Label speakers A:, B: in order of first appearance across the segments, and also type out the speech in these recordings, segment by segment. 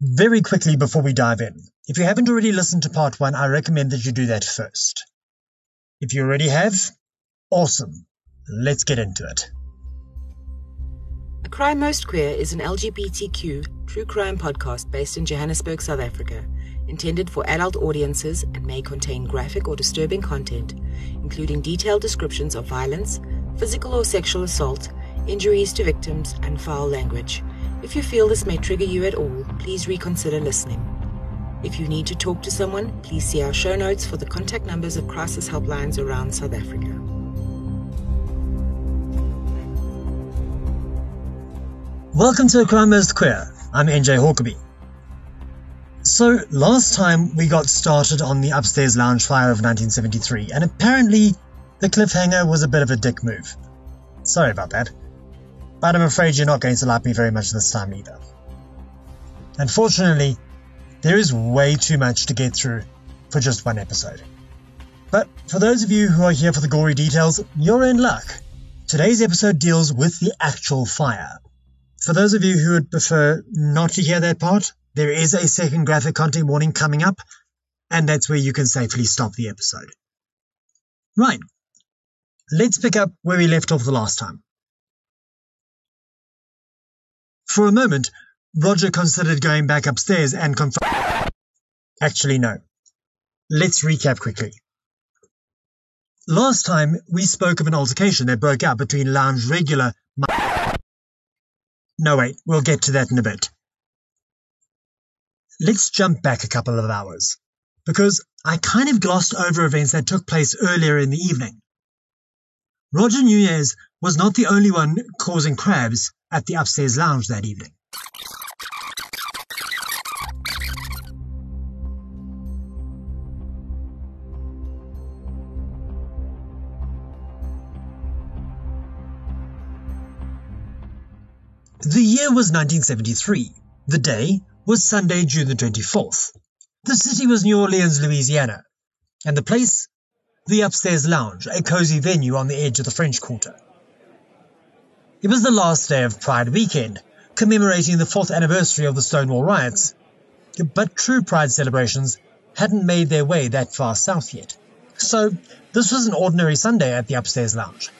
A: Very quickly before we dive in, if you haven't already listened to part one, I recommend that you do that first. If you already have, awesome. Let's get into it.
B: A Crime Most Queer is an LGBTQ true crime podcast based in Johannesburg, South Africa, intended for adult audiences and may contain graphic or disturbing content, including detailed descriptions of violence, physical or sexual assault, injuries to victims, and foul language. If you feel this may trigger you at all, please reconsider listening. If you need to talk to someone, please see our show notes for the contact numbers of crisis helplines around South Africa.
A: Welcome to Crime Most Queer. I'm NJ Hourquebie. So, last time we got started on the upstairs lounge fire of 1973, and apparently the cliffhanger was a bit of a dick move. Sorry about that but I'm afraid you're not going to like me very much this time either. Unfortunately, there is way too much to get through for just one episode. But for those of you who are here for the gory details, you're in luck. Today's episode deals with the actual fire. For those of you who would prefer not to hear that part, there is a second graphic content warning coming up, and that's where you can safely stop the episode. Right. Let's pick up where we left off the last time. For a moment, Roger considered going back upstairs and confront. Actually, no. Let's recap quickly. Last time, we spoke of an altercation that broke out between Lounge regular. No, wait, we'll get to that in a bit. Let's jump back a couple of hours, because I kind of glossed over events that took place earlier in the evening. Roger Nunez was not the only one causing crabs at the upstairs lounge that evening. The year was 1973. The day was Sunday, June the 24th. The city was New Orleans, Louisiana, and the place, the upstairs lounge, a cozy venue on the edge of the French Quarter. It was the last day of Pride weekend, commemorating the fourth anniversary of the Stonewall riots. But true Pride celebrations hadn't made their way that far south yet. So this was an ordinary Sunday at the upstairs lounge.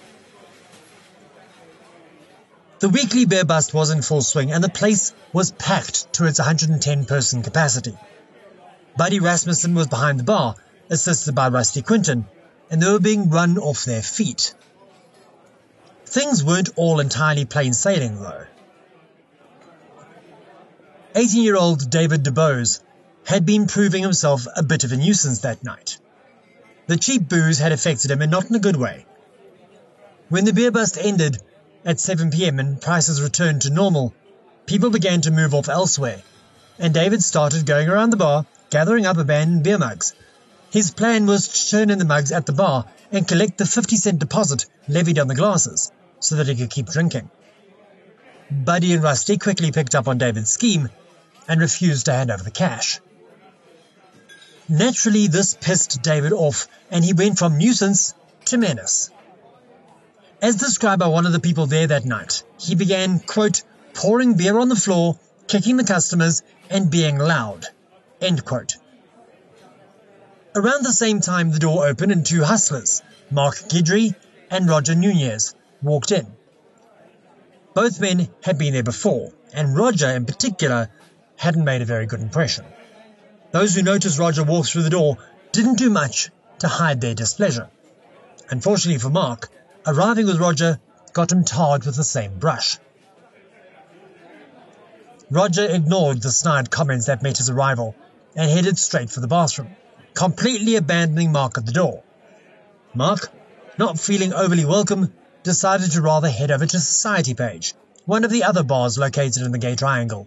A: The weekly beer bust was in full swing and the place was packed to its 110 person capacity. Buddy Rasmussen was behind the bar, assisted by Rusty Quinton, and they were being run off their feet. Things weren't all entirely plain sailing, though. 18 year old David DuBose had been proving himself a bit of a nuisance that night. The cheap booze had affected him and not in a good way. When the beer bust ended at 7 pm and prices returned to normal, people began to move off elsewhere, and David started going around the bar gathering up abandoned beer mugs. His plan was to turn in the mugs at the bar and collect the 50 cent deposit levied on the glasses so that he could keep drinking. Buddy and Rusty quickly picked up on David's scheme and refused to hand over the cash. Naturally, this pissed David off, and he went from nuisance to menace. As described by one of the people there that night, he began, quote, pouring beer on the floor, kicking the customers, and being loud, end quote. Around the same time, the door opened and two hustlers, Mark Guidry and Roger Nunez, walked in. Both men had been there before, and Roger in particular hadn't made a very good impression. Those who noticed Roger walk through the door didn't do much to hide their displeasure. Unfortunately for Mark, arriving with Roger got him tarred with the same brush. Roger ignored the snide comments that met his arrival and headed straight for the bathroom, completely abandoning Mark at the door. Mark, not feeling overly welcome, decided to rather head over to Society Page, one of the other bars located in the Gay Triangle,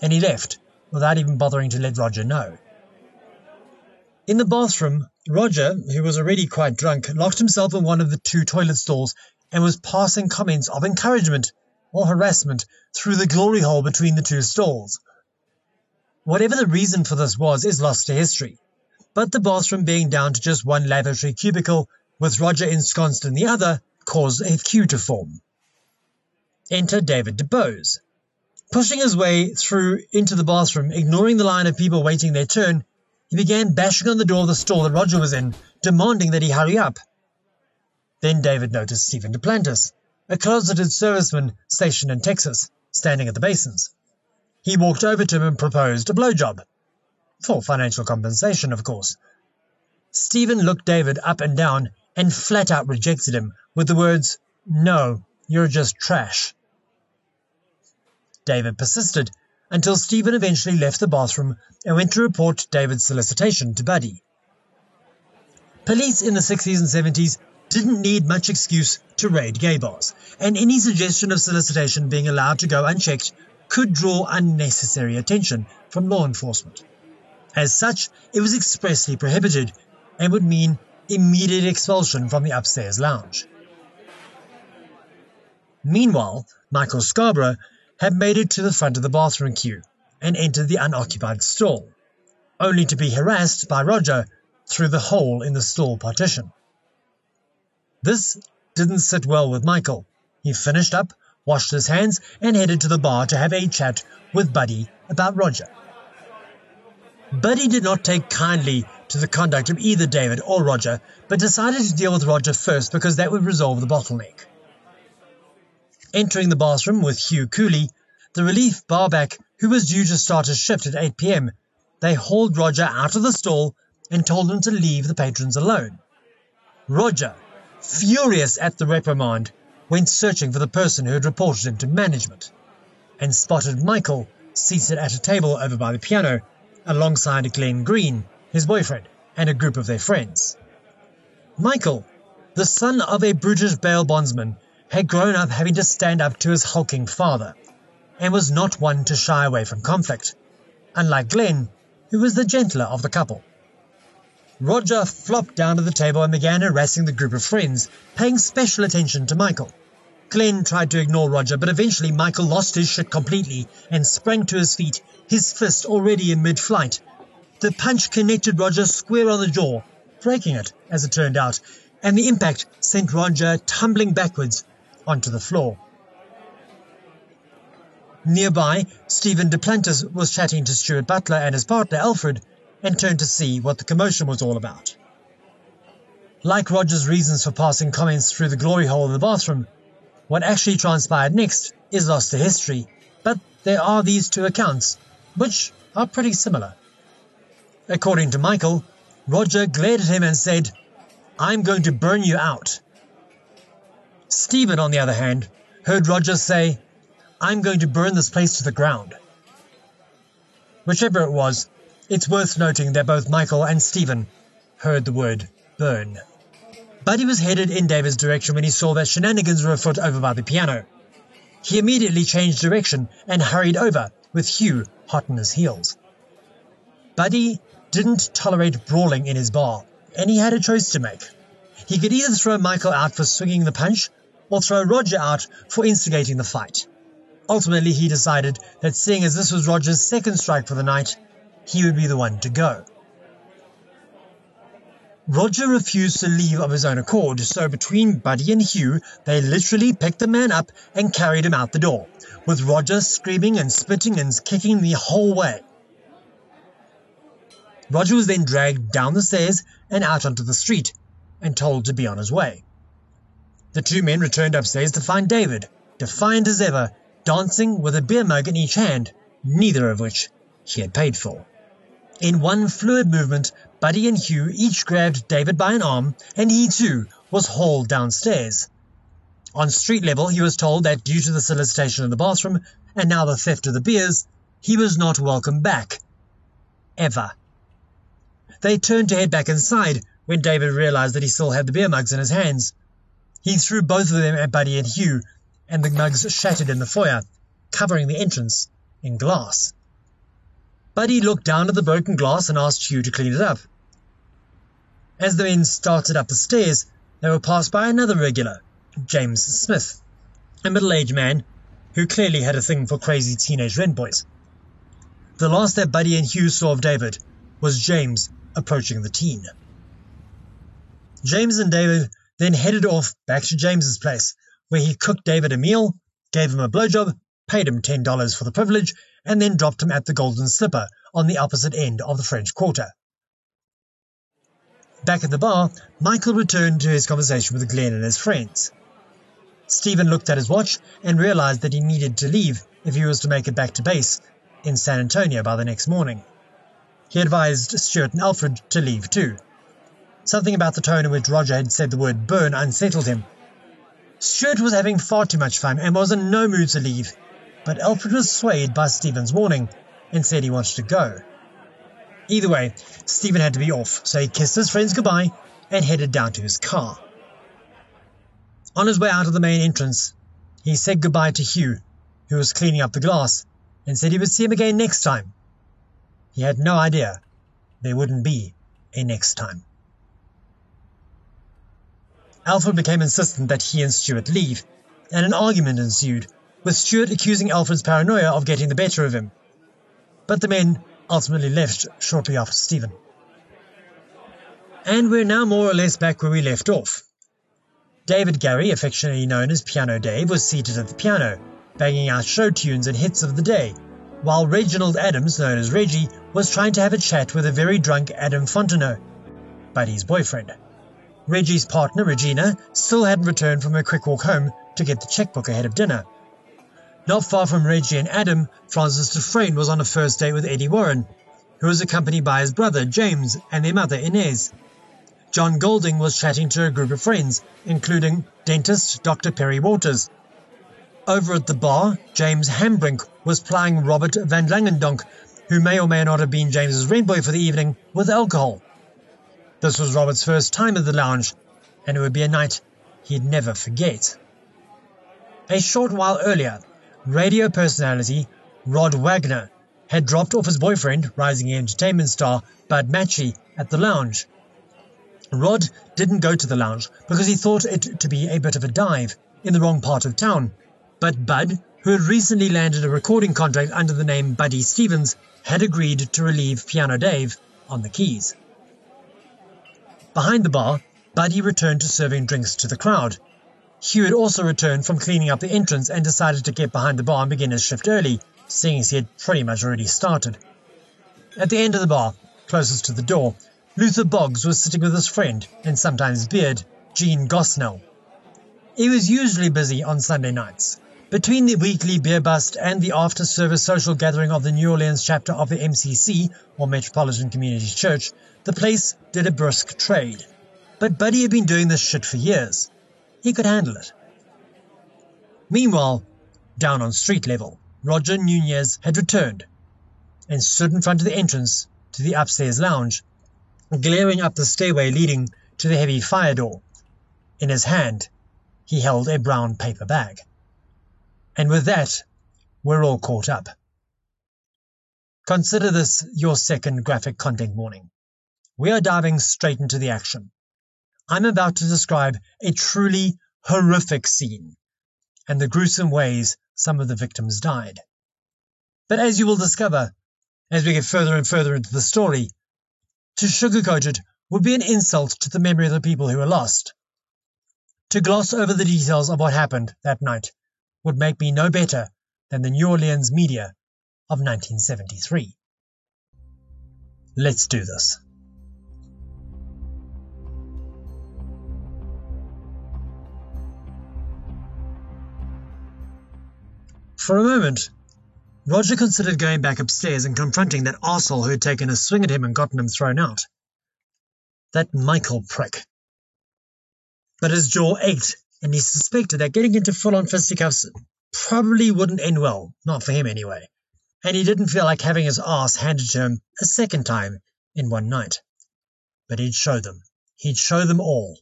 A: and he left without even bothering to let Roger know. In the bathroom, Roger, who was already quite drunk, locked himself in one of the two toilet stalls and was passing comments of encouragement or harassment through the glory hole between the two stalls. Whatever the reason for this was is lost to history, but the bathroom being down to just one lavatory cubicle, with Roger ensconced in the other, caused a queue to form. Enter David DuBose. Pushing his way through into the bathroom, ignoring the line of people waiting their turn, he began bashing on the door of the stall that Roger was in, demanding that he hurry up. Then David noticed Stephen Duplantis, a closeted serviceman stationed in Texas, standing at the basins. He walked over to him and proposed a blowjob. For financial compensation, of course. Stephen looked David up and down and flat out rejected him with the words, No, you're just trash. David persisted until Stephen eventually left the bathroom and went to report David's solicitation to Buddy. Police in the 60s and 70s didn't need much excuse to raid gay bars, and any suggestion of solicitation being allowed to go unchecked could draw unnecessary attention from law enforcement. As such, it was expressly prohibited and would mean immediate expulsion from the upstairs lounge. Meanwhile, Michael Scarborough had made it to the front of the bathroom queue and entered the unoccupied stall, only to be harassed by Roger through the hole in the stall partition. This didn't sit well with Michael. He finished up, washed his hands, and headed to the bar to have a chat with Buddy about Roger. Buddy did not take kindly to the conduct of either David or Roger, but decided to deal with Roger first because that would resolve the bottleneck. Entering the bathroom with Hugh Cooley, the relief barback who was due to start his shift at 8 pm, they hauled Roger out of the stall and told him to leave the patrons alone. Roger, furious at the reprimand, went searching for the person who had reported him to management and spotted Michael seated at a table over by the piano alongside Glenn Green, his boyfriend, and a group of their friends. Michael, the son of a British bail bondsman, had grown up having to stand up to his hulking father, and was not one to shy away from conflict, unlike Glenn, who was the gentler of the couple. Roger flopped down to the table and began harassing the group of friends, paying special attention to Michael. Glenn tried to ignore Roger, but eventually Michael lost his shit completely and sprang to his feet, his fist already in mid flight. The punch connected Roger square on the jaw, breaking it, as it turned out, and the impact sent Roger tumbling backwards onto the floor. Nearby, Stephen Duplantis was chatting to Stuart Butler and his partner Alfred and turned to see what the commotion was all about. Like Roger's reasons for passing comments through the glory hole in the bathroom, what actually transpired next is lost to history, but there are these two accounts, which are pretty similar. According to Michael, Roger glared at him and said, I'm going to burn you out. Stephen, on the other hand, heard Roger say, I'm going to burn this place to the ground. Whichever it was, it's worth noting that both Michael and Stephen heard the word burn. Buddy was headed in David's direction when he saw that shenanigans were afoot over by the piano. He immediately changed direction and hurried over, with Hugh hot on his heels. Buddy didn't tolerate brawling in his bar, and he had a choice to make. He could either throw Michael out for swinging the punch or throw Roger out for instigating the fight. Ultimately, he decided that seeing as this was Roger's second strike for the night, he would be the one to go. Roger refused to leave of his own accord, so between Buddy and Hugh, they literally picked the man up and carried him out the door, with Roger screaming and spitting and kicking the whole way. Roger was then dragged down the stairs and out onto the street and told to be on his way. The two men returned upstairs to find David, defiant as ever, dancing with a beer mug in each hand, neither of which he had paid for. In one fluid movement, Buddy and Hugh each grabbed David by an arm, and he too was hauled downstairs. On street level, he was told that due to the solicitation in the bathroom and now the theft of the beers, he was not welcome back. Ever. They turned to head back inside when David realized that he still had the beer mugs in his hands. He threw both of them at Buddy and Hugh, and the mugs shattered in the foyer, covering the entrance in glass. Buddy looked down at the broken glass and asked Hugh to clean it up. As the men started up the stairs, they were passed by another regular, James Smith, a middle-aged man who clearly had a thing for crazy teenage rent boys. The last that Buddy and Hugh saw of David was James approaching the teen. James and David then headed off back to James's place, where he cooked David a meal, gave him a blowjob, paid him $10 for the privilege, and then dropped him at the Golden Slipper on the opposite end of the French Quarter. Back at the bar, Michael returned to his conversation with Glenn and his friends. Stephen looked at his watch and realized that he needed to leave if he was to make it back to base in San Antonio by the next morning. He advised Stuart and Alfred to leave too. Something about the tone in which Roger had said the word burn unsettled him. Stuart was having far too much fun and was in no mood to leave, but Alfred was swayed by Stephen's warning and said he wanted to go. Either way, Stephen had to be off, so he kissed his friends goodbye and headed down to his car. On his way out of the main entrance, he said goodbye to Hugh, who was cleaning up the glass, and said he would see him again next time. He had no idea there wouldn't be a next time. Alfred became insistent that he and Stuart leave, and an argument ensued, with Stuart accusing Alfred's paranoia of getting the better of him. But the men ultimately left shortly after Stephen. And we're now more or less back where we left off. David Gary, affectionately known as Piano Dave, was seated at the piano, banging out show tunes and hits of the day, while Reginald Adams, known as Reggie, was trying to have a chat with a very drunk Adam Fontenot, Buddy's boyfriend. Reggie's partner, Regina, still hadn't returned from her quick walk home to get the checkbook ahead of dinner. Not far from Reggie and Adam, Francis Dufresne was on a first date with Eddie Warren, who was accompanied by his brother, James, and their mother, Inez. John Golding was chatting to a group of friends, including dentist Dr. Perry Waters. Over at the bar, James Hambrink was plying Robert Van Langendonk, who may or may not have been James's rent boy for the evening, with alcohol. This was Robert's first time at the lounge, and it would be a night he'd never forget. A short while earlier, radio personality Rod Wagner had dropped off his boyfriend, rising entertainment star Bud Matyi, at the lounge. Rod didn't go to the lounge because he thought it to be a bit of a dive in the wrong part of town. But Bud, who had recently landed a recording contract under the name Buddy Stevens, had agreed to relieve Piano Dave on the keys. Behind the bar, Buddy returned to serving drinks to the crowd. Hugh had also returned from cleaning up the entrance and decided to get behind the bar and begin his shift early, seeing as he had pretty much already started. At the end of the bar, closest to the door, Luther Boggs was sitting with his friend, and sometimes beard, Jean Gosnell. He was usually busy on Sunday nights. Between the weekly beer bust and the after service social gathering of the New Orleans chapter of the MCC, or Metropolitan Community Church, the place did a brisk trade. But Buddy had been doing this shit for years. He could handle it. Meanwhile, down on street level, Roger Nunez had returned and stood in front of the entrance to the upstairs lounge, glaring up the stairway leading to the heavy fire door. In his hand, he held a brown paper bag. And with that, we're all caught up. Consider this your second graphic content warning. We are diving straight into the action. I'm about to describe a truly horrific scene and the gruesome ways some of the victims died. But as you will discover as we get further and further into the story, to sugarcoat it would be an insult to the memory of the people who were lost. To gloss over the details of what happened that night would make me no better than the New Orleans media of 1973. Let's do this. For a moment, Roger considered going back upstairs and confronting that arsehole who had taken a swing at him and gotten him thrown out. That Michael prick. But his jaw ached, and he suspected that getting into full-on fisticuffs probably wouldn't end well, not for him anyway. And he didn't feel like having his ass handed to him a second time in one night. But he'd show them. He'd show them all.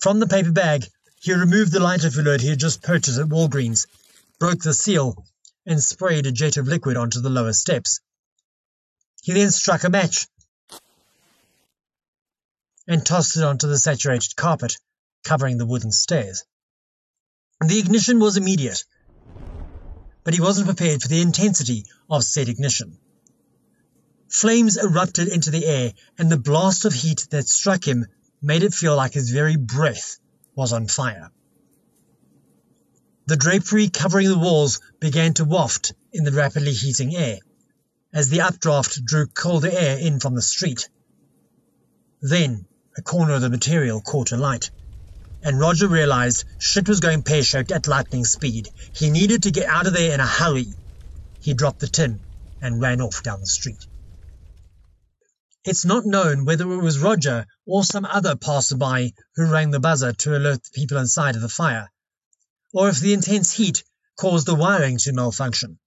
A: From the paper bag, he removed the lighter fluid he had just purchased at Walgreens broke the seal, and sprayed a jet of liquid onto the lower steps. He then struck a match and tossed it onto the saturated carpet, covering the wooden stairs. The ignition was immediate, but he wasn't prepared for the intensity of said ignition. Flames erupted into the air, and the blast of heat that struck him made it feel like his very breath was on fire. The drapery covering the walls began to waft in the rapidly heating air, as the updraft drew colder air in from the street. Then a corner of the material caught alight, and Roger realized shit was going pear-shaped at lightning speed. He needed to get out of there in a hurry. He dropped the tin and ran off down the street. It's not known whether it was Roger or some other passerby who rang the buzzer to alert the people inside of the fire, or if the intense heat caused the wiring to malfunction.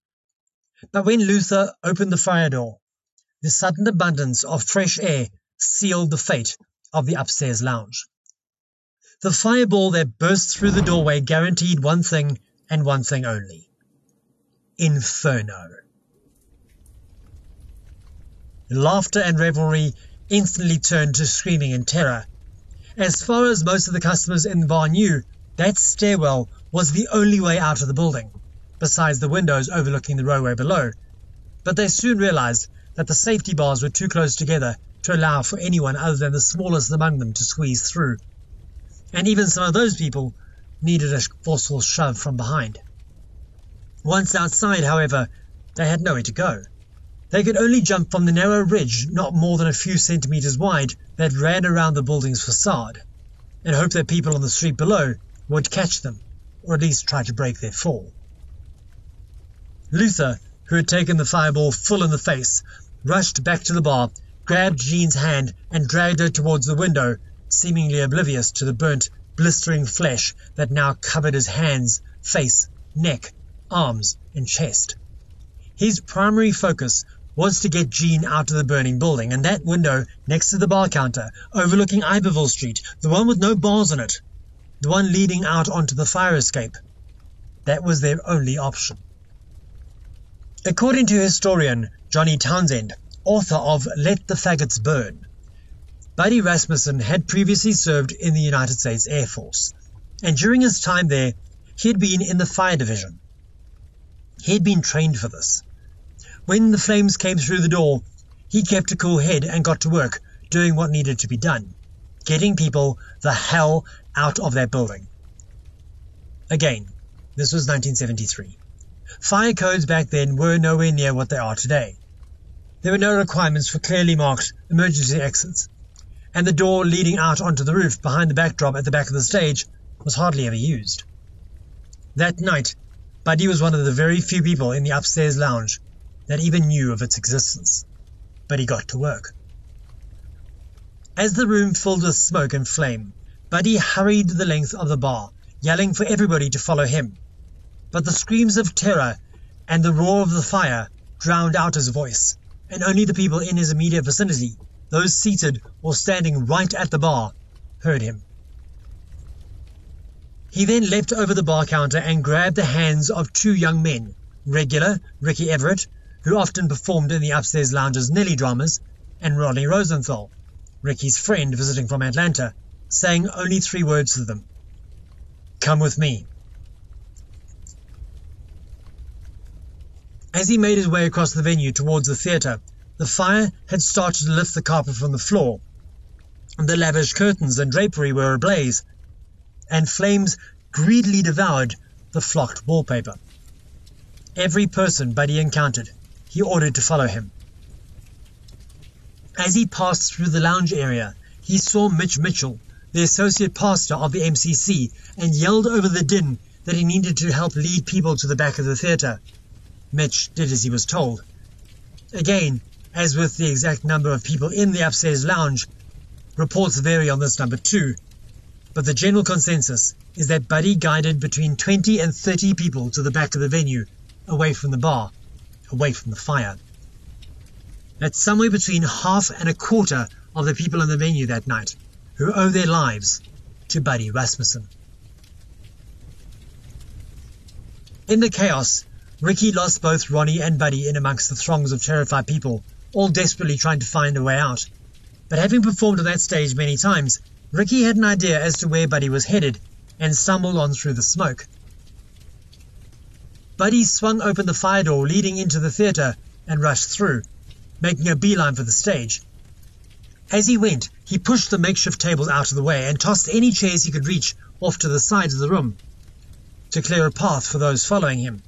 A: But when Luther opened the fire door, the sudden abundance of fresh air sealed the fate of the upstairs lounge. The fireball that burst through the doorway guaranteed one thing and one thing only Inferno. Laughter and revelry instantly turned to screaming and terror. As far as most of the customers in the bar knew, that stairwell was the only way out of the building, besides the windows overlooking the roadway below. But they soon realized that the safety bars were too close together to allow for anyone other than the smallest among them to squeeze through. And even some of those people needed a forceful shove from behind. Once outside, however, they had nowhere to go. They could only jump from the narrow ridge not more than a few centimeters wide that ran around the building's facade, and hope that people on the street below would catch them, or at least try to break their fall. Luther, who had taken the fireball full in the face, rushed back to the bar, grabbed Jean's hand, and dragged her towards the window, seemingly oblivious to the burnt, blistering flesh that now covered his hands, face, neck, arms, and chest. His primary focus was to get Jean out of the burning building, and that window next to the bar counter, overlooking Iberville Street, the one with no bars on it, the one leading out onto the fire escape. That was their only option. According to historian Johnny Townsend, author of Let the Faggots Burn, Buddy Rasmussen had previously served in the United States Air Force, and during his time there, he had been in the fire division. He had been trained for this. When the flames came through the door, he kept a cool head and got to work doing what needed to be done, getting people the hell out of that building. Again, this was 1973. Fire codes back then were nowhere near what they are today. There were no requirements for clearly marked emergency exits, and the door leading out onto the roof behind the backdrop at the back of the stage was hardly ever used. That night, Buddy was one of the very few people in the upstairs lounge that even knew of its existence. But he got to work. As the room filled with smoke and flame, Buddy hurried the length of the bar, yelling for everybody to follow him. But the screams of terror and the roar of the fire drowned out his voice, and only the people in his immediate vicinity, those seated or standing right at the bar, heard him. He then leapt over the bar counter and grabbed the hands of two young men, regular Ricky Everett who often performed in the upstairs lounge's Nelly dramas, and Rodney Rosenthal, Ricky's friend visiting from Atlanta, saying only three words to them Come with me. As he made his way across the venue towards the theatre, the fire had started to lift the carpet from the floor. The lavish curtains and drapery were ablaze, and flames greedily devoured the flocked wallpaper. Every person Buddy encountered he ordered to follow him. As he passed through the lounge area, he saw Mitch Mitchell, the associate pastor of the MCC, and yelled over the din that he needed to help lead people to the back of the theatre. Mitch did as he was told. Again, as with the exact number of people in the upstairs lounge, reports vary on this number too, but the general consensus is that Buddy guided between 20 and 30 people to the back of the venue, away from the bar away from the fire. That's somewhere between half and a quarter of the people in the venue that night who owe their lives to Buddy Rasmussen. In the chaos, Ricky lost both Ronnie and Buddy in amongst the throngs of terrified people, all desperately trying to find a way out. But having performed on that stage many times, Ricky had an idea as to where Buddy was headed and stumbled on through the smoke. Buddy swung open the fire door leading into the theatre and rushed through, making a beeline for the stage. As he went, he pushed the makeshift tables out of the way and tossed any chairs he could reach off to the sides of the room. to clear a path for those following him.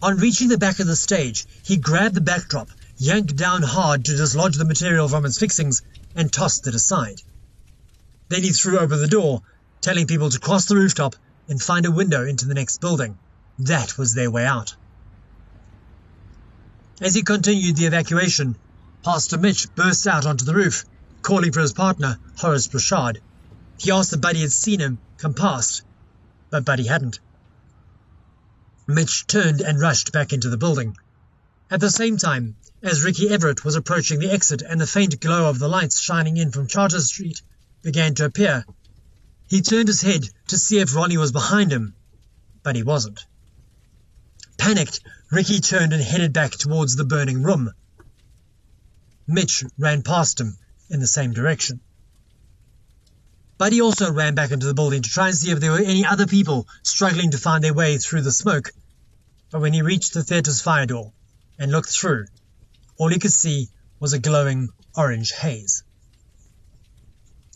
A: On reaching the back of the stage, he grabbed the backdrop, yanked down hard to dislodge the material from its fixings, and tossed it aside. Then he threw open the door, telling people to cross the rooftop and find a window into the next building. That was their way out. As he continued the evacuation, Pastor Mitch burst out onto the roof, calling for his partner, Horace Broussard. He asked if Buddy had seen him come past, but Buddy hadn't. Mitch turned and rushed back into the building. At the same time, as Ricky Everett was approaching the exit and the faint glow of the lights shining in from Chartres Street began to appear, he turned his head to see if Ronnie was behind him, but he wasn't. Panicked, Ricky turned and headed back towards the burning room. Mitch ran past him in the same direction. Buddy also ran back into the building to try and see if there were any other people struggling to find their way through the smoke. But when he reached the theatre's fire door and looked through, all he could see was a glowing orange haze.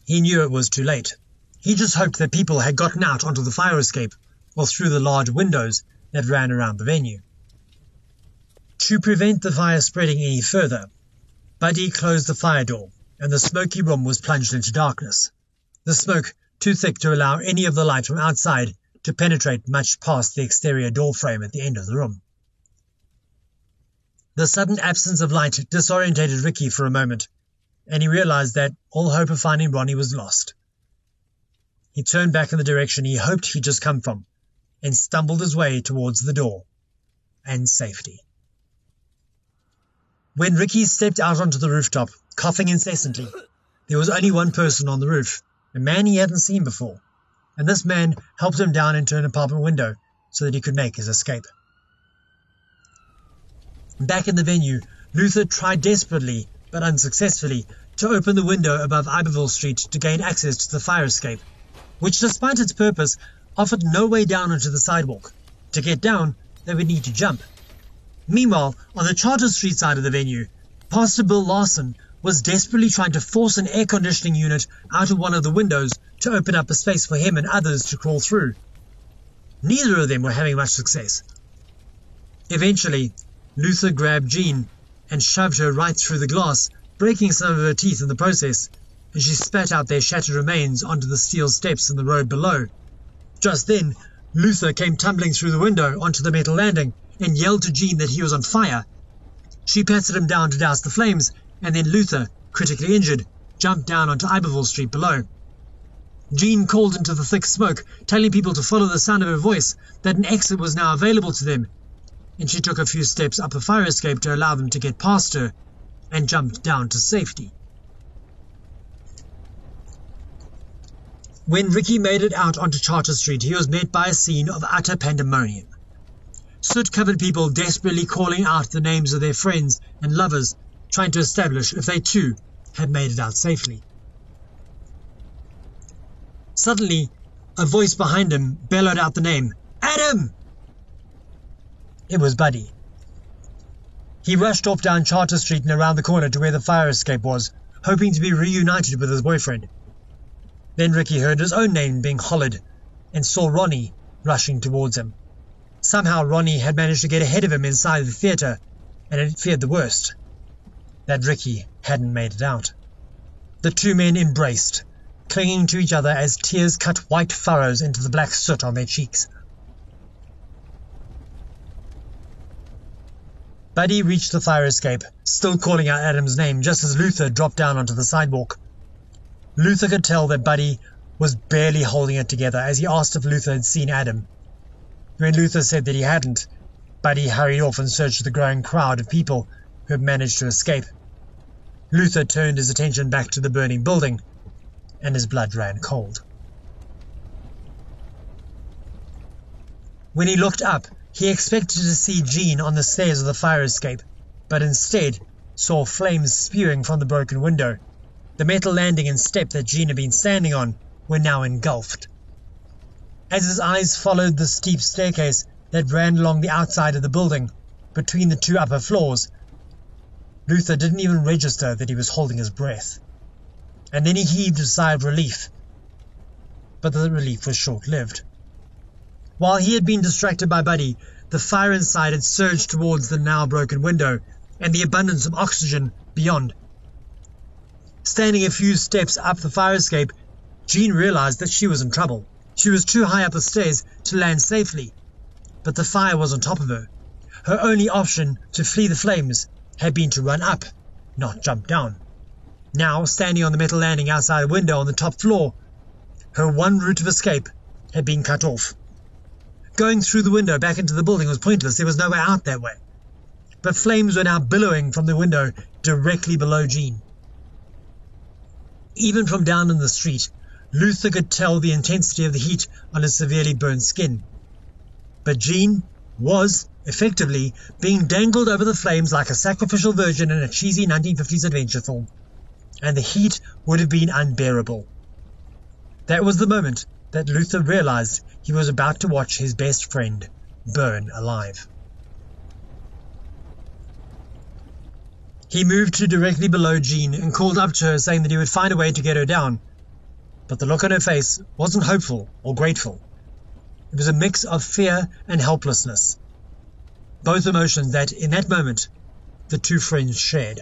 A: He knew it was too late. He just hoped that people had gotten out onto the fire escape or through the large windows that ran around the venue. To prevent the fire spreading any further, Buddy closed the fire door and the smoky room was plunged into darkness. The smoke too thick to allow any of the light from outside to penetrate much past the exterior door frame at the end of the room. The sudden absence of light disorientated Ricky for a moment, and he realized that all hope of finding Ronnie was lost. He turned back in the direction he hoped he'd just come from and stumbled his way towards the door and safety. When Ricky stepped out onto the rooftop, coughing incessantly, there was only one person on the roof, a man he hadn't seen before, and this man helped him down into an apartment window so that he could make his escape. Back in the venue, Luther tried desperately, but unsuccessfully, to open the window above Iberville Street to gain access to the fire escape, which, despite its purpose, offered no way down onto the sidewalk. To get down, they would need to jump. Meanwhile, on the Chartres Street side of the venue, Pastor Bill Larson was desperately trying to force an air conditioning unit out of one of the windows to open up a space for him and others to crawl through. Neither of them were having much success. Eventually, Luther grabbed Jean and shoved her right through the glass, breaking some of her teeth in the process, and she spat out their shattered remains onto the steel steps in the road below. Just then, Luther came tumbling through the window onto the metal landing and yelled to Jean that he was on fire. She patted him down to douse the flames, and then Luther, critically injured, jumped down onto Iberville Street below. Jean called into the thick smoke, telling people to follow the sound of her voice, that an exit was now available to them, and she took a few steps up the fire escape to allow them to get past her, and jumped down to safety. When Ricky made it out onto Chartres Street, he was met by a scene of utter pandemonium. Soot covered people desperately calling out the names of their friends and lovers, trying to establish if they too had made it out safely. Suddenly, a voice behind him bellowed out the name Adam! It was Buddy. He rushed off down Chartres Street and around the corner to where the fire escape was, hoping to be reunited with his boyfriend. Then Ricky heard his own name being hollered and saw Ronnie rushing towards him. Somehow Ronnie had managed to get ahead of him inside the theatre and had feared the worst that Ricky hadn't made it out. The two men embraced, clinging to each other as tears cut white furrows into the black soot on their cheeks. Buddy reached the fire escape, still calling out Adam's name just as Luther dropped down onto the sidewalk. Luther could tell that Buddy was barely holding it together as he asked if Luther had seen Adam. When Luther said that he hadn't, Buddy hurried off in search of the growing crowd of people who had managed to escape. Luther turned his attention back to the burning building, and his blood ran cold. When he looked up, he expected to see Jean on the stairs of the fire escape, but instead saw flames spewing from the broken window the metal landing and step that Jean had been standing on were now engulfed. As his eyes followed the steep staircase that ran along the outside of the building, between the two upper floors, Luther didn't even register that he was holding his breath. And then he heaved a sigh of relief. But the relief was short lived. While he had been distracted by Buddy, the fire inside had surged towards the now broken window and the abundance of oxygen beyond. Standing a few steps up the fire escape, Jean realized that she was in trouble. She was too high up the stairs to land safely, but the fire was on top of her. Her only option to flee the flames had been to run up, not jump down. Now, standing on the metal landing outside a window on the top floor, her one route of escape had been cut off. Going through the window back into the building was pointless. There was no way out that way. But flames were now billowing from the window directly below Jean. Even from down in the street, Luther could tell the intensity of the heat on his severely burned skin. But Jean was, effectively, being dangled over the flames like a sacrificial virgin in a cheesy 1950s adventure film. And the heat would have been unbearable. That was the moment that Luther realized he was about to watch his best friend burn alive. He moved to directly below Jean and called up to her saying that he would find a way to get her down, but the look on her face wasn't hopeful or grateful. It was a mix of fear and helplessness, both emotions that, in that moment, the two friends shared.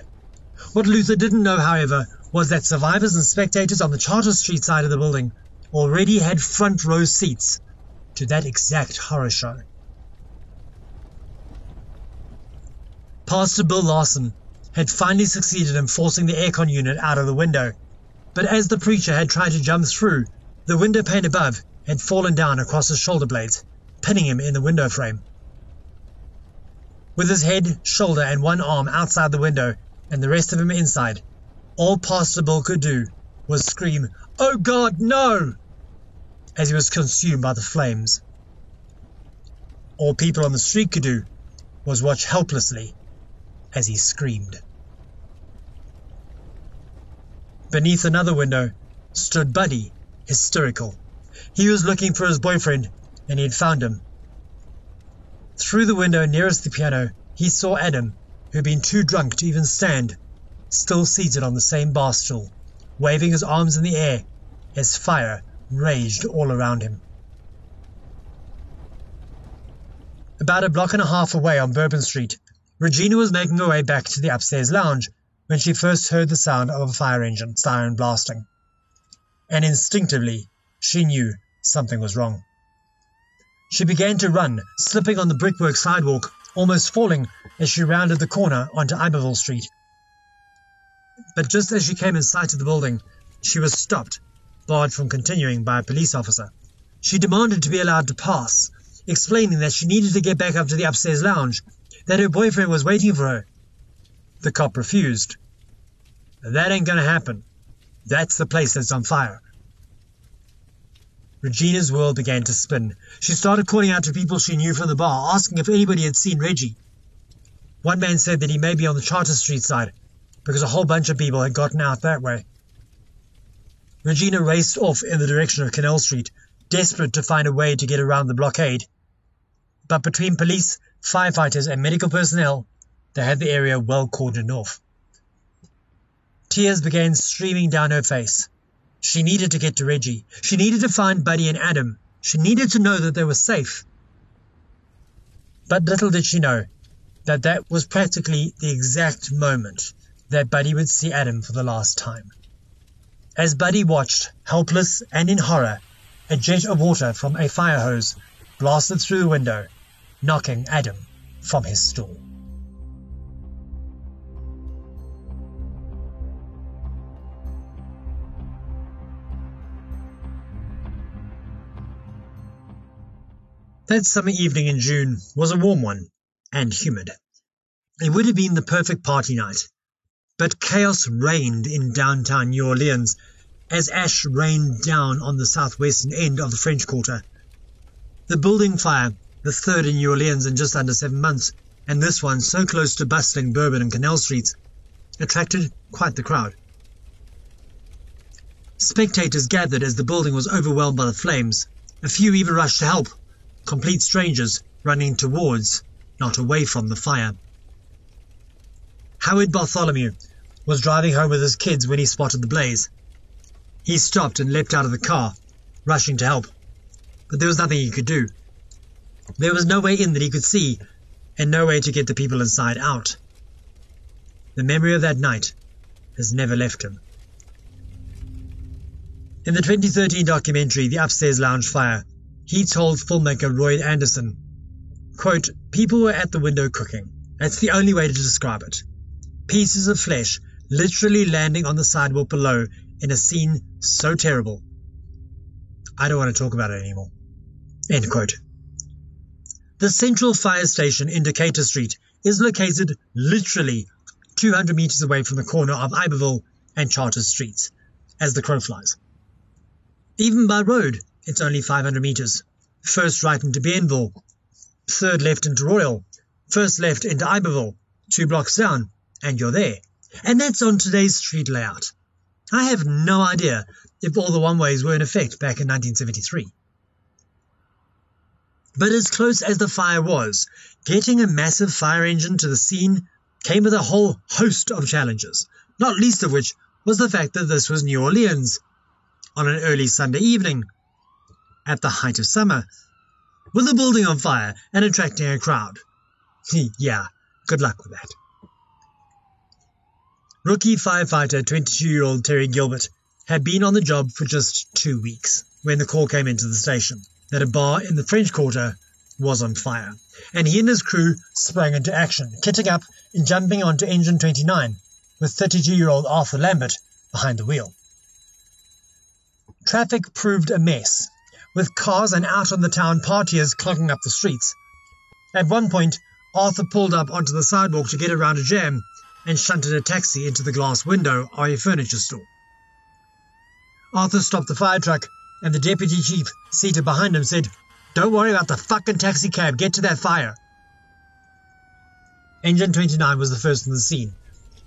A: What Luther didn't know, however, was that survivors and spectators on the Chartres Street side of the building already had front row seats to that exact horror show. Pastor Bill Larson had finally succeeded in forcing the aircon unit out of the window but as the preacher had tried to jump through, the window pane above had fallen down across his shoulder blades, pinning him in the window frame. With his head, shoulder, and one arm outside the window, and the rest of him inside, all Pastor could do was scream, Oh God, no! as he was consumed by the flames. All people on the street could do was watch helplessly as he screamed. Beneath another window stood Buddy, hysterical. He was looking for his boyfriend, and he had found him. Through the window nearest the piano, he saw Adam, who had been too drunk to even stand, still seated on the same bar stool, waving his arms in the air as fire raged all around him. About a block and a half away on Bourbon Street, Regina was making her way back to the upstairs lounge when she first heard the sound of a fire engine siren blasting. And instinctively, she knew something was wrong. She began to run, slipping on the brickwork sidewalk, almost falling as she rounded the corner onto Iberville Street. But just as she came in sight of the building, she was stopped, barred from continuing by a police officer. She demanded to be allowed to pass, explaining that she needed to get back up to the upstairs lounge, that her boyfriend was waiting for her. The cop refused, that ain't gonna happen. That's the place that's on fire. Regina's world began to spin. She started calling out to people she knew from the bar, asking if anybody had seen Reggie. One man said that he may be on the Chartres Street side, because a whole bunch of people had gotten out that way. Regina raced off in the direction of Canal Street, desperate to find a way to get around the blockade. But between police, firefighters, and medical personnel, they had the area well cordoned off. Tears began streaming down her face. She needed to get to Reggie. She needed to find Buddy and Adam. She needed to know that they were safe. But little did she know that that was practically the exact moment that Buddy would see Adam for the last time. As Buddy watched, helpless and in horror, a jet of water from a fire hose blasted through the window, knocking Adam from his stool. That summer evening in June was a warm one and humid. It would have been the perfect party night, but chaos reigned in downtown New Orleans as ash rained down on the southwestern end of the French Quarter. The building fire, the third in New Orleans in just under seven months, and this one so close to bustling Bourbon and Canal Streets, attracted quite the crowd. Spectators gathered as the building was overwhelmed by the flames. A few even rushed to help, complete strangers running towards, not away from the fire. Howard Bartholomew was driving home with his kids when he spotted the blaze. He stopped and leapt out of the car, rushing to help. But there was nothing he could do. There was no way in that he could see, and no way to get the people inside out. The memory of that night has never left him. In the 2013 documentary, The Upstairs Lounge Fire, he told filmmaker Roy Anderson, quote, People were at the window cooking. That's the only way to describe it. Pieces of flesh literally landing on the sidewalk below in a scene so terrible. I don't want to talk about it anymore. End quote. The central fire station in Decatur Street is located literally 200 meters away from the corner of Iberville and Chartres Streets, as the crow flies. Even by road, it's only 500 meters. First right into Bienville, third left into Royal, first left into Iberville, two blocks down, and you're there. And that's on today's street layout. I have no idea if all the one-ways were in effect back in 1973. But as close as the fire was, getting a massive fire engine to the scene came with a whole host of challenges, not least of which was the fact that this was New Orleans on an early Sunday evening, at the height of summer, with a building on fire and attracting a crowd. yeah, good luck with that. Rookie firefighter 22 year old Terry Gilbert had been on the job for just two weeks when the call came into the station that a bar in the French Quarter was on fire, and he and his crew sprang into action, kitting up and jumping onto Engine 29 with 32-year-old Arthur Lambert behind the wheel. Traffic proved a mess, with cars and out on the town partiers clogging up the streets. At one point, Arthur pulled up onto the sidewalk to get around a jam and shunted a taxi into the glass window of a furniture store. Arthur stopped the fire truck and the deputy chief, seated behind him, said, Don't worry about the fucking taxi cab, get to that fire. Engine 29 was the first on the scene,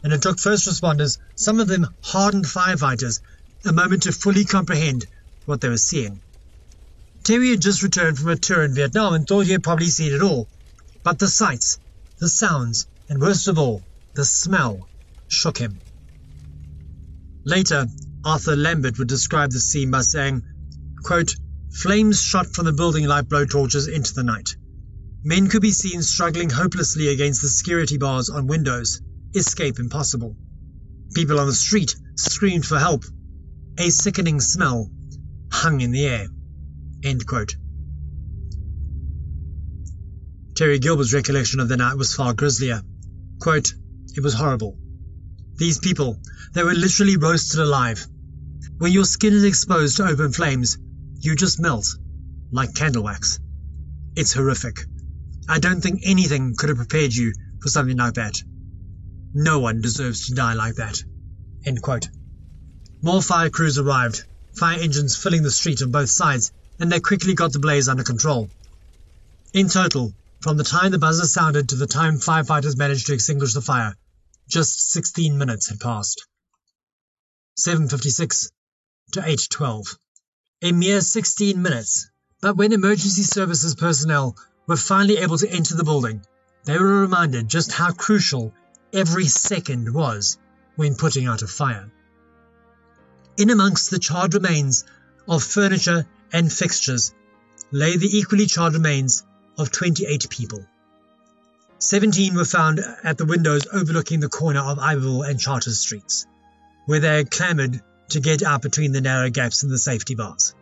A: and it took first responders, some of them hardened firefighters, a moment to fully comprehend what they were seeing. Terry had just returned from a tour in Vietnam and thought he had probably seen it all. But the sights, the sounds, and worst of all, the smell, shook him. Later, Arthur Lambert would describe the scene by saying, Quote, Flames shot from the building like blowtorches into the night. Men could be seen struggling hopelessly against the security bars on windows. Escape impossible. People on the street screamed for help. A sickening smell hung in the air. End quote. Terry Gilbert's recollection of the night was far grislier. Quote, it was horrible. These people, they were literally roasted alive. When your skin is exposed to open flames, you just melt, like candle wax. It's horrific. I don't think anything could have prepared you for something like that. No one deserves to die like that. End quote. More fire crews arrived, fire engines filling the street on both sides, and they quickly got the blaze under control. In total, from the time the buzzer sounded to the time firefighters managed to extinguish the fire, just 16 minutes had passed. 7.56 to 8.12 a mere 16 minutes. But when emergency services personnel were finally able to enter the building, they were reminded just how crucial every second was when putting out a fire. In amongst the charred remains of furniture and fixtures lay the equally charred remains of 28 people. 17 were found at the windows overlooking the corner of Iberville and Chartres streets, where they had clambered to get out between the narrow gaps in the safety bars.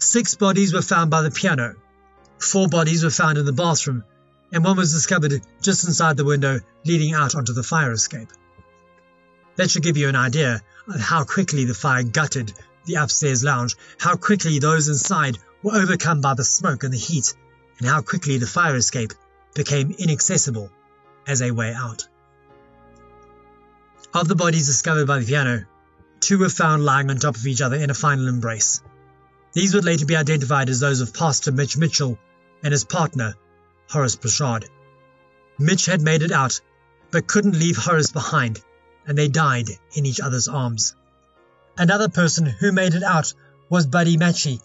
A: Six bodies were found by the piano. Four bodies were found in the bathroom, and one was discovered just inside the window leading out onto the fire escape. That should give you an idea of how quickly the fire gutted the upstairs lounge, how quickly those inside were overcome by the smoke and the heat, and how quickly the fire escape became inaccessible as a way out. Of the bodies discovered by the piano, Two were found lying on top of each other in a final embrace. These would later be identified as those of Pastor Mitch Mitchell and his partner, Horace Broussard. Mitch had made it out, but couldn't leave Horace behind, and they died in each other's arms. Another person who made it out was Buddy Matyi,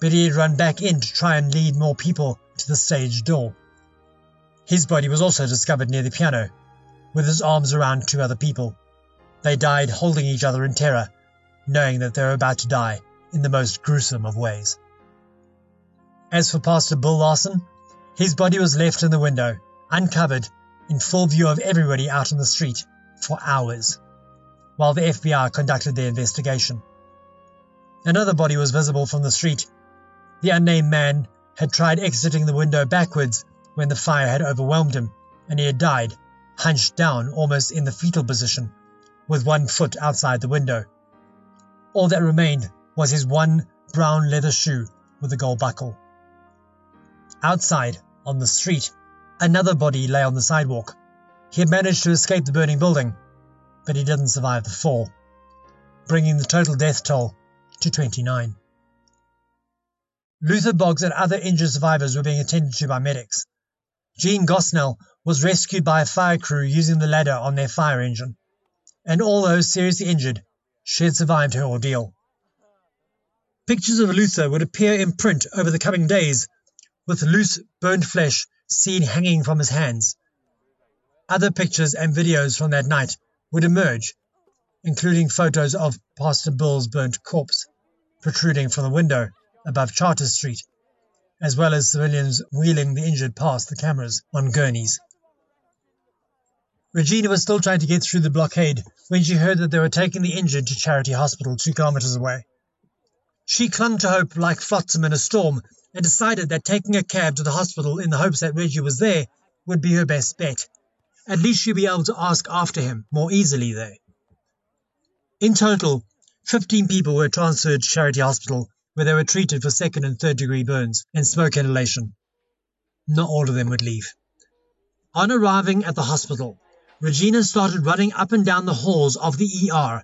A: but he had run back in to try and lead more people to the stage door. His body was also discovered near the piano, with his arms around two other people. They died holding each other in terror, knowing that they were about to die in the most gruesome of ways. As for Pastor Bill Larson, His body was left in the window, uncovered, in full view of everybody out on the street, for hours, while the FBI conducted their investigation. Another body was visible from the street. The unnamed man had tried exiting the window backwards when the fire had overwhelmed him, and he had died, hunched down almost in the fetal position, with one foot outside the window. All that remained was his one brown leather shoe with a gold buckle. Outside, on the street, another body lay on the sidewalk. He had managed to escape the burning building, but he didn't survive the fall, bringing the total death toll to 29. Luther Boggs and other injured survivors were being attended to by medics. Jean Gosnell was rescued by a fire crew using the ladder on their fire engine, and although seriously injured, she had survived her ordeal. Pictures of Luther would appear in print over the coming days, with loose, burnt flesh seen hanging from his hands. Other pictures and videos from that night would emerge, including photos of Pastor Bill's burnt corpse protruding from the window above Chartres Street, as well as civilians wheeling the injured past the cameras on gurneys. Regina was still trying to get through the blockade when she heard that they were taking the injured to Charity Hospital two kilometres away. She clung to hope like flotsam in a storm and decided that taking a cab to the hospital in the hopes that Reggie was there would be her best bet. At least she'd be able to ask after him more easily there. In total, 15 people were transferred to Charity Hospital where they were treated for second and third degree burns and smoke inhalation. Not all of them would leave. On arriving at the hospital, Regina started running up and down the halls of the ER,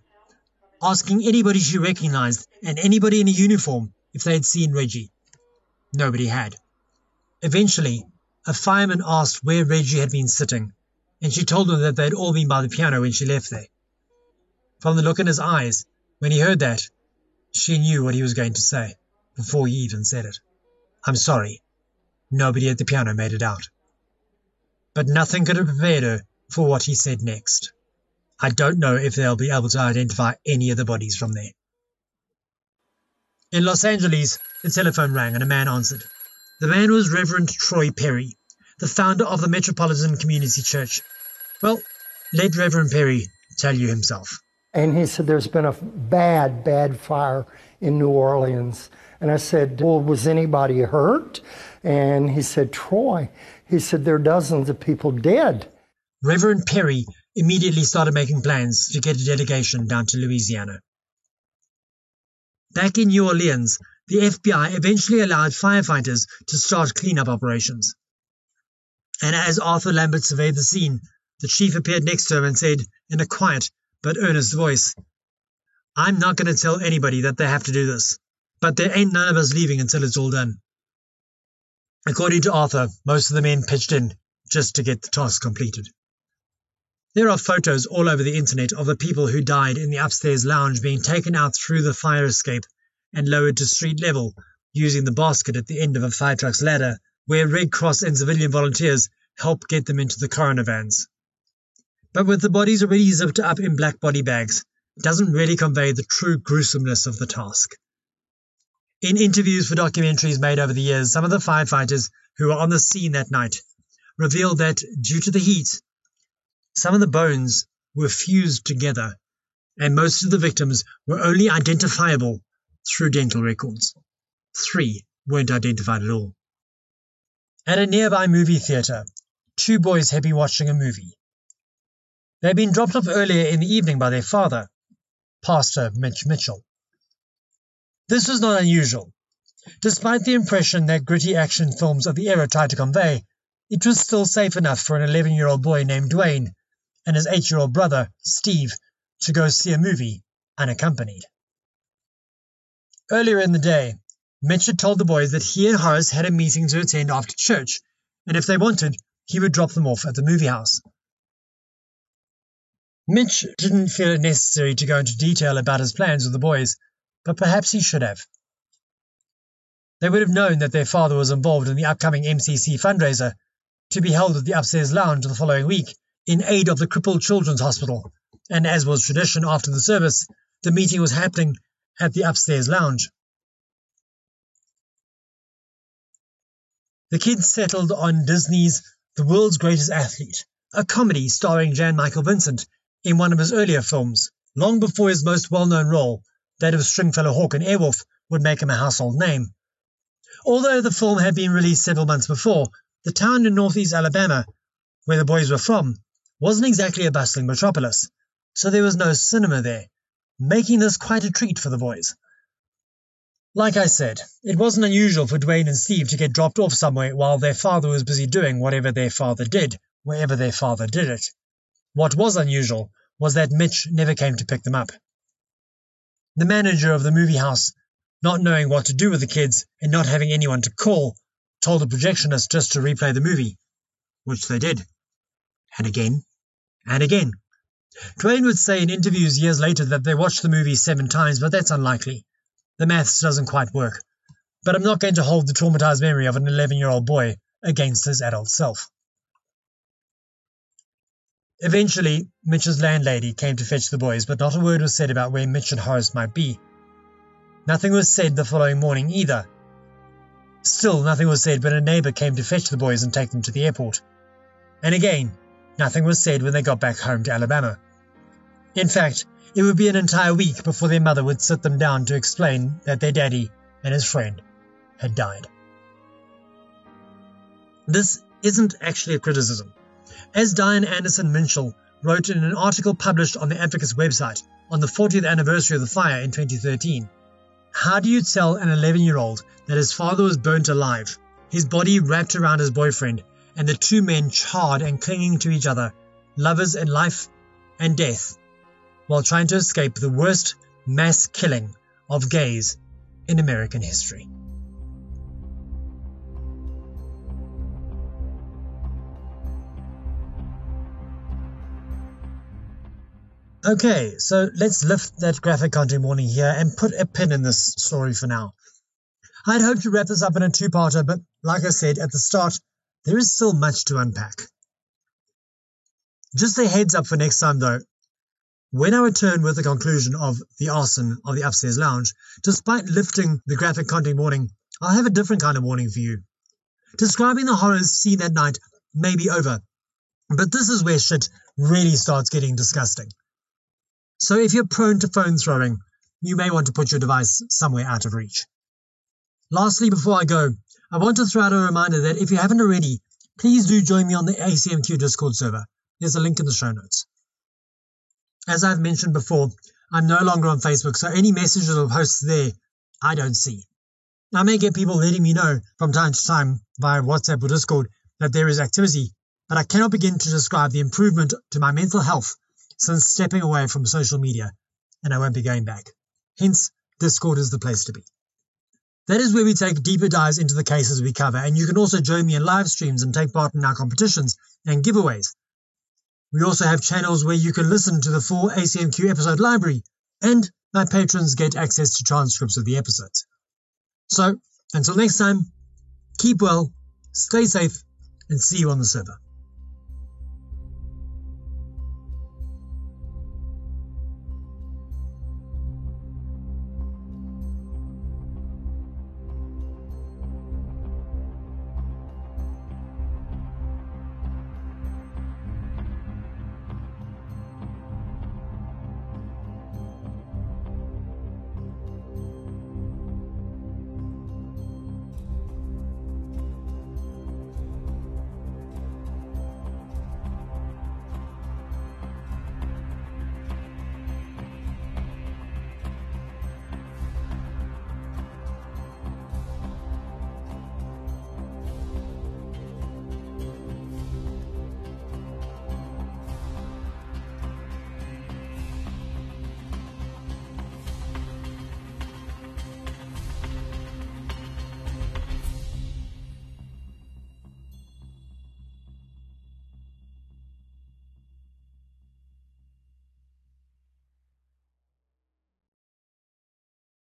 A: asking anybody she recognized and anybody in a uniform if they had seen Reggie. Nobody had. Eventually, a fireman asked where Reggie had been sitting, and she told him that they had all been by the piano when she left there. From the look in his eyes, when he heard that, she knew what he was going to say before he even said it. I'm sorry. Nobody at the piano made it out. But nothing could have prepared her for what he said next. I don't know if they'll be able to identify any of the bodies from there. In Los Angeles, the telephone rang and a man answered. The man was Reverend Troy Perry, the founder of the Metropolitan Community Church. Well, let Reverend Perry tell you himself.
C: And he said, There's been a bad, bad fire in New Orleans. And I said, Well, was anybody hurt? And he said, Troy. He said, There are dozens of people dead.
A: Reverend Perry immediately started making plans to get a delegation down to Louisiana. Back in New Orleans, the FBI eventually allowed firefighters to start cleanup operations. And as Arthur Lambert surveyed the scene, the chief appeared next to him and said, in a quiet but earnest voice, I'm not going to tell anybody that they have to do this, but there ain't none of us leaving until it's all done. According to Arthur, most of the men pitched in just to get the task completed. There are photos all over the internet of the people who died in the upstairs lounge being taken out through the fire escape and lowered to street level using the basket at the end of a fire truck's ladder, where Red Cross and civilian volunteers help get them into the coroner vans. But with the bodies already zipped up in black body bags, it doesn't really convey the true gruesomeness of the task. In interviews for documentaries made over the years, some of the firefighters who were on the scene that night revealed that, due to the heat, some of the bones were fused together, and most of the victims were only identifiable through dental records. Three weren't identified at all. At a nearby movie theatre, two boys had been watching a movie. They had been dropped off earlier in the evening by their father, Pastor Mitch Mitchell. This was not unusual. Despite the impression that gritty action films of the era tried to convey, it was still safe enough for an 11 year old boy named Dwayne and his eight year old brother, Steve, to go see a movie unaccompanied. Earlier in the day, Mitch had told the boys that he and Horace had a meeting to attend after church, and if they wanted, he would drop them off at the movie house. Mitch didn't feel it necessary to go into detail about his plans with the boys, but perhaps he should have. They would have known that their father was involved in the upcoming MCC fundraiser to be held at the upstairs lounge the following week in aid of the Crippled Children's Hospital, and as was tradition after the service, the meeting was happening at the upstairs lounge. the kids settled on Disney's The World's Greatest Athlete, a comedy starring Jan Michael Vincent in one of his earlier films, long before his most well known role, that of Stringfellow Hawk and Airwolf, would make him a household name. Although the film had been released several months before, the town in northeast Alabama, where the boys were from, wasn't exactly a bustling metropolis, so there was no cinema there, making this quite a treat for the boys. Like I said, it wasn't unusual for Dwayne and Steve to get dropped off somewhere while their father was busy doing whatever their father did, wherever their father did it. What was unusual was that Mitch never came to pick them up. The manager of the movie house, not knowing what to do with the kids and not having anyone to call, told the projectionist just to replay the movie, which they did. And again, and again. Dwayne would say in interviews years later that they watched the movie seven times, but that's unlikely. The maths doesn't quite work. But I'm not going to hold the traumatized memory of an 11 year old boy against his adult self. Eventually, Mitch's landlady came to fetch the boys, but not a word was said about where Mitch and Horace might be. Nothing was said the following morning either. Still, nothing was said when a neighbour came to fetch the boys and take them to the airport. And again, nothing was said when they got back home to Alabama. In fact, it would be an entire week before their mother would sit them down to explain that their daddy and his friend had died. This isn't actually a criticism. As Diane Anderson Minshall wrote in an article published on the Advocate's website on the 40th anniversary of the fire in 2013, how do you tell an 11 year old that his father was burnt alive, his body wrapped around his boyfriend, and the two men charred and clinging to each other, lovers in life and death, while trying to escape the worst mass killing of gays in American history. Okay, so let's lift that graphic content warning here and put a pin in this story for now. I'd hoped to wrap this up in a two-parter, but like I said at the start, there is still much to unpack. Just a heads up for next time though, when I return with the conclusion of The Arson of the Upstairs Lounge, despite lifting the graphic content warning, I'll have a different kind of warning for you. Describing the horrors seen that night may be over, but this is where shit really starts getting disgusting. So if you're prone to phone throwing, you may want to put your device somewhere out of reach. Lastly, before I go, I want to throw out a reminder that if you haven't already, please do join me on the ACMQ Discord server. There's a link in the show notes. As I've mentioned before, I'm no longer on Facebook, so any messages or posts there, I don't see. I may get people letting me know from time to time via WhatsApp or Discord that there is activity, but I cannot begin to describe the improvement to my mental health since stepping away from social media, and I won't be going back. Hence, Discord is the place to be. That is where we take deeper dives into the cases we cover, and you can also join me in live streams and take part in our competitions and giveaways. We also have channels where you can listen to the full ACMQ episode library, and my patrons get access to transcripts of the episodes. So, until next time, keep well, stay safe, and see you on the server.